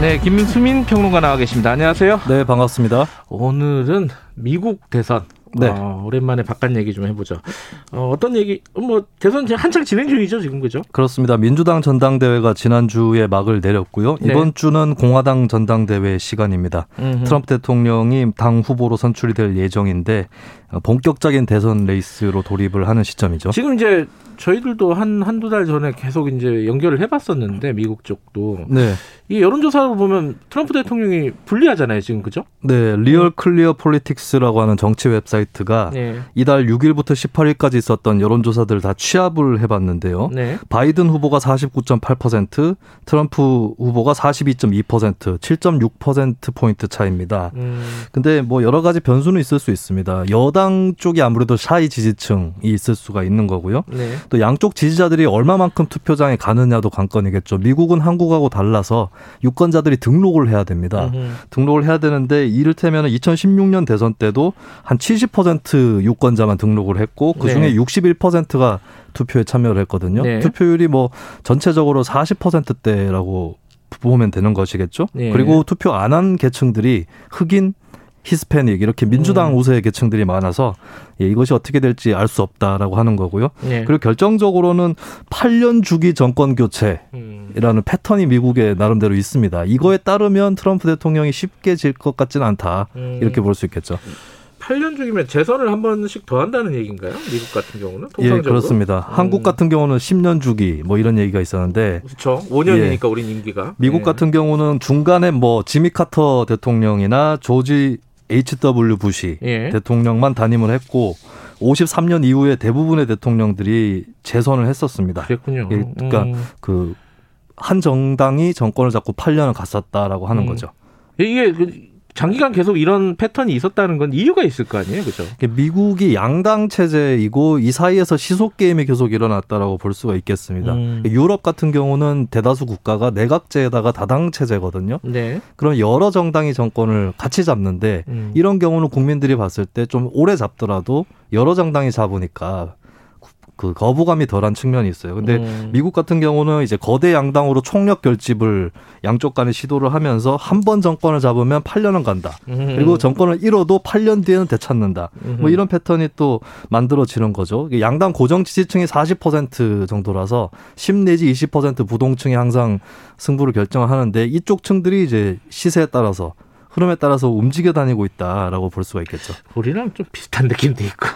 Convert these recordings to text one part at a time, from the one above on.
네, 김수민 평론가 나와 계십니다. 안녕하세요. 네, 반갑습니다. 오늘은 미국 대선. 네. 어, 오랜만에 바깥 얘기 좀 해보죠. 어, 어떤 얘기? 뭐 대선 지금 한창 진행 중이죠, 지금 그죠? 그렇습니다. 민주당 전당대회가 지난 주에 막을 내렸고요. 네. 이번 주는 공화당 전당대회 시간입니다. 음흠. 트럼프 대통령이 당 후보로 선출이 될 예정인데 어, 본격적인 대선 레이스로 돌입을 하는 시점이죠. 지금 이제 저희들도 한 한두 달 전에 계속 이제 연결을 해봤었는데 미국 쪽도 네. 이 여론조사로 보면 트럼프 대통령이 불리하잖아요, 지금 그죠? 네, 리얼 클리어 폴리틱스라고 하는 정치 웹사이트가 네. 이달 6일부터 18일까지 있었던 여론조사들 다 취합을 해봤는데요. 네. 바이든 후보가 49.8%, 트럼프 후보가 42.2%, 7.6% 포인트 차입니다. 음, 근데 뭐 여러 가지 변수는 있을 수 있습니다. 여당 쪽이 아무래도 샤이 지지층이 있을 수가 있는 거고요. 네. 또 양쪽 지지자들이 얼마만큼 투표장에 가느냐도 관건이겠죠. 미국은 한국하고 달라서 유권자들이 등록을 해야 됩니다. 음흠. 등록을 해야 되는데 이를테면 2016년 대선 때도 한 70% 유권자만 등록을 했고 그 중에 네. 61%가 투표에 참여를 했거든요. 네. 투표율이 뭐 전체적으로 40%대라고 보면 되는 것이겠죠. 네. 그리고 투표 안 한 계층들이 흑인 히스패닉 이렇게 민주당 음. 우세의 계층들이 많아서 예, 이것이 어떻게 될지 알 수 없다라고 하는 거고요. 네. 그리고 결정적으로는 8년 주기 정권 교체 음. 이라는 패턴이 미국에 나름대로 있습니다. 이거에 따르면 트럼프 대통령이 쉽게 질 것 같지는 않다. 음. 이렇게 볼 수 있겠죠. 8년 중이면 재선을 한 번씩 더 한다는 얘기인가요? 미국 같은 경우는 예, 통상적으로? 그렇습니다. 음. 한국 같은 경우는 10년 주기 뭐 이런 얘기가 있었는데 그렇죠. 5년이니까 우리 임기가. 미국 네. 같은 경우는 중간에 뭐 지미 카터 대통령이나 조지 H.W. 부시 예. 대통령만 담임을 했고 53년 이후에 대부분의 대통령들이 재선을 했었습니다. 그랬군요. 예, 그러니까 음. 그한 정당이 정권을 잡고 8년을 갔었다라고 하는 음. 거죠. 이게 그 장기간 계속 이런 패턴이 있었다는 건 이유가 있을 거 아니에요, 그죠? 미국이 양당 체제이고 이 사이에서 시속 게임이 계속 일어났다라고 볼 수가 있겠습니다. 음. 유럽 같은 경우는 대다수 국가가 내각제에다가 다당 체제거든요. 네. 그럼 여러 정당이 정권을 같이 잡는데 음. 이런 경우는 국민들이 봤을 때 좀 오래 잡더라도 여러 정당이 잡으니까 그 거부감이 덜한 측면이 있어요. 근데 음. 미국 같은 경우는 이제 거대 양당으로 총력 결집을 양쪽 간에 시도를 하면서 한 번 정권을 잡으면 8년은 간다. 음. 그리고 정권을 잃어도 8년 뒤에는 되찾는다. 뭐 음흠. 이런 패턴이 또 만들어지는 거죠. 양당 고정 지지층이 40% 정도라서 10 내지 20% 부동층이 항상 승부를 결정하는데 이쪽 층들이 이제 시세에 따라서 흐름에 따라서 움직여 다니고 있다라고 볼 수가 있겠죠. 우리랑 좀 비슷한 느낌도 있고.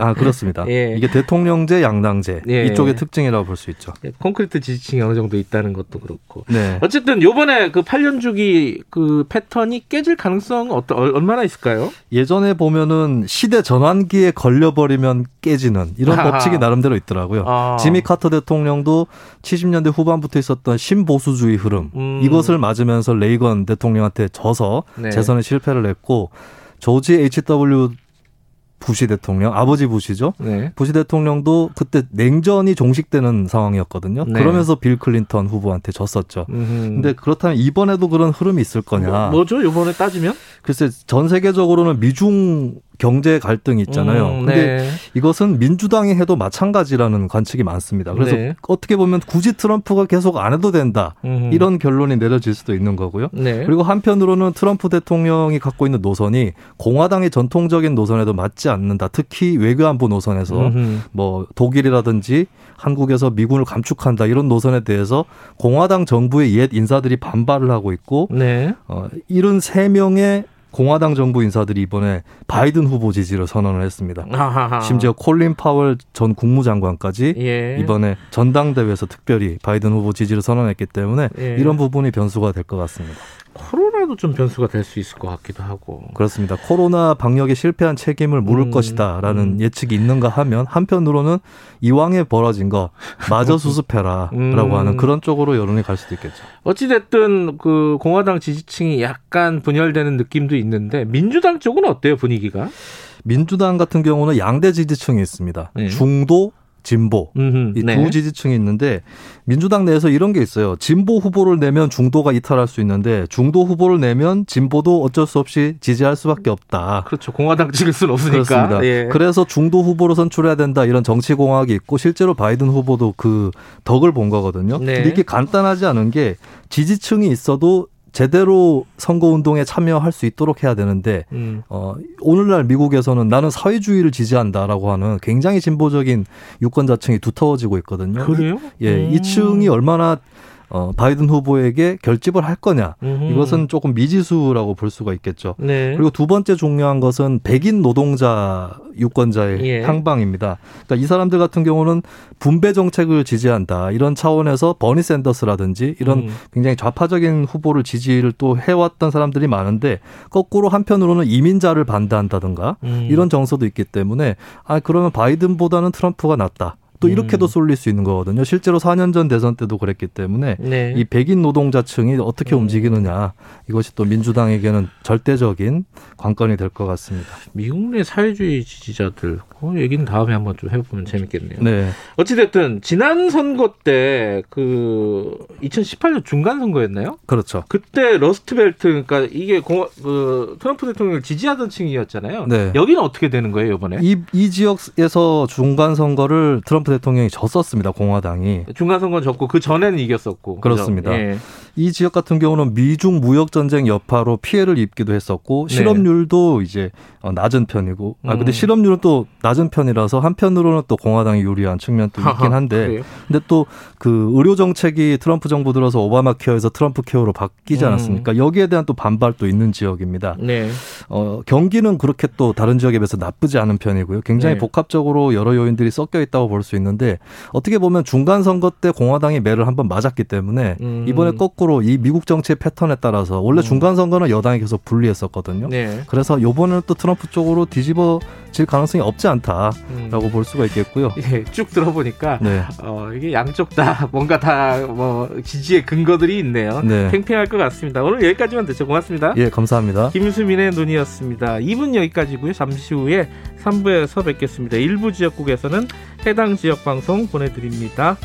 아 그렇습니다. 예. 이게 대통령제, 양당제 예. 이쪽의 특징이라고 볼 수 있죠. 콘크리트 지지층이 어느 정도 있다는 것도 그렇고. 네. 어쨌든 요번에 그 8년 주기 그 패턴이 깨질 가능성은 어떠, 얼- 얼마나 있을까요? 예전에 보면은 시대 전환기에 걸려버리면 깨지는 이런 아하. 법칙이 나름대로 있더라고요. 아. 지미 카터 대통령도 70년대 후반부터 있었던 신보수주의 흐름 음. 이것을 맞으면서 레이건 대통령한테 져서 네. 재선에 실패를 했고 조지 H.W. 부시 대통령 아버지 부시죠. 네. 부시 대통령도 그때 냉전이 종식되는 상황이었거든요. 네. 그러면서 빌 클린턴 후보한테 졌었죠. 음흠. 근데 그렇다면 이번에도 그런 흐름이 있을 거냐? 뭐, 뭐죠? 요번에 따지면? 글쎄 전 세계적으로는 미중 경제 갈등이 있잖아요. 음, 근데 네. 이것은 민주당이 해도 마찬가지라는 관측이 많습니다. 그래서 네. 어떻게 보면 굳이 트럼프가 계속 안 해도 된다. 음흠. 이런 결론이 내려질 수도 있는 거고요. 네. 그리고 한편으로는 트럼프 대통령이 갖고 있는 노선이 공화당의 전통적인 노선에도 맞지 않는다. 특히 외교안보 노선에서 음흠. 뭐 독일이라든지 한국에서 미군을 감축한다 이런 노선에 대해서 공화당 정부의 옛 인사들이 반발을 하고 있고 네. 어, 73명의 공화당 정부 인사들이 이번에 바이든 후보 지지를 선언을 했습니다. 아하하. 심지어 콜린 파월 전 국무장관까지 예. 이번에 전당대회에서 특별히 바이든 후보 지지를 선언했기 때문에 예. 이런 부분이 변수가 될 것 같습니다. 코로나 코로나도 좀 변수가 될 수 있을 것 같기도 하고. 그렇습니다. 코로나 방역에 실패한 책임을 물을 음, 것이다라는 음. 예측이 있는가 하면 한편으로는 이왕에 벌어진 거 마저 수습해라라고 음. 하는 그런 쪽으로 여론이 갈 수도 있겠죠. 어찌 됐든 그 공화당 지지층이 약간 분열되는 느낌도 있는데 민주당 쪽은 어때요 분위기가? 민주당 같은 경우는 양대 지지층이 있습니다. 네. 중도, 진보. 음흠, 이두 네. 지지층이 있는데 민주당 내에서 이런 게 있어요. 진보 후보를 내면 중도가 이탈할 수 있는데 중도 후보를 내면 진보도 어쩔 수 없이 지지할 수밖에 없다. 그렇죠. 공화당 찍을 수는 없으니까. 그렇습니다. 예. 그래서 중도 후보로 선출해야 된다 이런 정치 공학이 있고 실제로 바이든 후보도 그 덕을 본 거거든요. 네. 근데 이게 간단하지 않은 게 지지층이 있어도 제대로 선거 운동에 참여할 수 있도록 해야 되는데 음. 어, 오늘날 미국에서는 나는 사회주의를 지지한다라고 하는 굉장히 진보적인 유권자층이 두터워지고 있거든요. 그래요? 예, 음. 이 층이 얼마나 어, 바이든 후보에게 결집을 할 거냐. 음흠. 이것은 조금 미지수라고 볼 수가 있겠죠. 네. 그리고 두 번째 중요한 것은 백인 노동자 유권자의 예. 향방입니다. 그러니까 이 사람들 같은 경우는 분배 정책을 지지한다. 이런 차원에서 버니 샌더스라든지 이런 음. 굉장히 좌파적인 후보를 지지를 또 해왔던 사람들이 많은데 거꾸로 한편으로는 이민자를 반대한다든가 음. 이런 정서도 있기 때문에 아 그러면 바이든보다는 트럼프가 낫다. 또 이렇게도 음. 쏠릴 수 있는 거거든요. 실제로 4년 전 대선 때도 그랬기 때문에 네. 이 백인 노동자층이 어떻게 음. 움직이느냐 이것이 또 민주당에게는 절대적인 관건이 될 것 같습니다. 미국 내 사회주의 지지자들 그 얘기는 다음에 한번 좀 해보면 재밌겠네요. 네, 어찌됐든 지난 선거 때 그 2018년 중간 선거였나요? 그렇죠. 그때 러스트벨트 그러니까 이게 공, 그 트럼프 대통령을 지지하던 층이었잖아요. 네. 여기는 어떻게 되는 거예요 이번에? 이, 이 지역에서 중간 선거를 트럼프 대통령이 졌었습니다. 공화당이. 중간 선거는 졌고 그 전에는 이겼었고. 그렇습니다. 예. 이 지역 같은 경우는 미중 무역 전쟁 여파로 피해를 입기도 했었고 네. 실업률도 이제 어, 낮은 편이고 아 근데 음. 실업률은 또 낮은 편이라서 한편으로는 또 공화당이 유리한 측면도 있긴 한데? 근데 또 그 의료 정책이 트럼프 정부 들어서 오바마 케어에서 트럼프 케어로 바뀌지 음. 않았습니까? 여기에 대한 또 반발도 있는 지역입니다. 네. 어, 경기는 그렇게 또 다른 지역에 비해서 나쁘지 않은 편이고요. 굉장히 네. 복합적으로 여러 요인들이 섞여 있다고 볼 수 있는데 어떻게 보면 중간 선거 때 공화당이 매를 한번 맞았기 때문에 음. 이번에 거꾸로 이 미국 정치의 패턴에 따라서 원래 음. 중간 선거는 여당이 계속 불리했었거든요. 네. 그래서 요번에는 또 트럼프 쪽으로 뒤집어질 가능성이 없지 않다라고 음. 볼 수가 있겠고요. 예, 쭉 들어보니까 네. 어, 이게 양쪽 다 뭔가 다 뭐 지지의 근거들이 있네요. 네. 팽팽할 것 같습니다. 오늘 여기까지만 듣죠. 고맙습니다. 예, 감사합니다. 김수민의 눈이었습니다. 2분 여기까지고요. 잠시 후에 3부에서 뵙겠습니다. 일부 지역국에서는 해당 지역 방송 보내드립니다.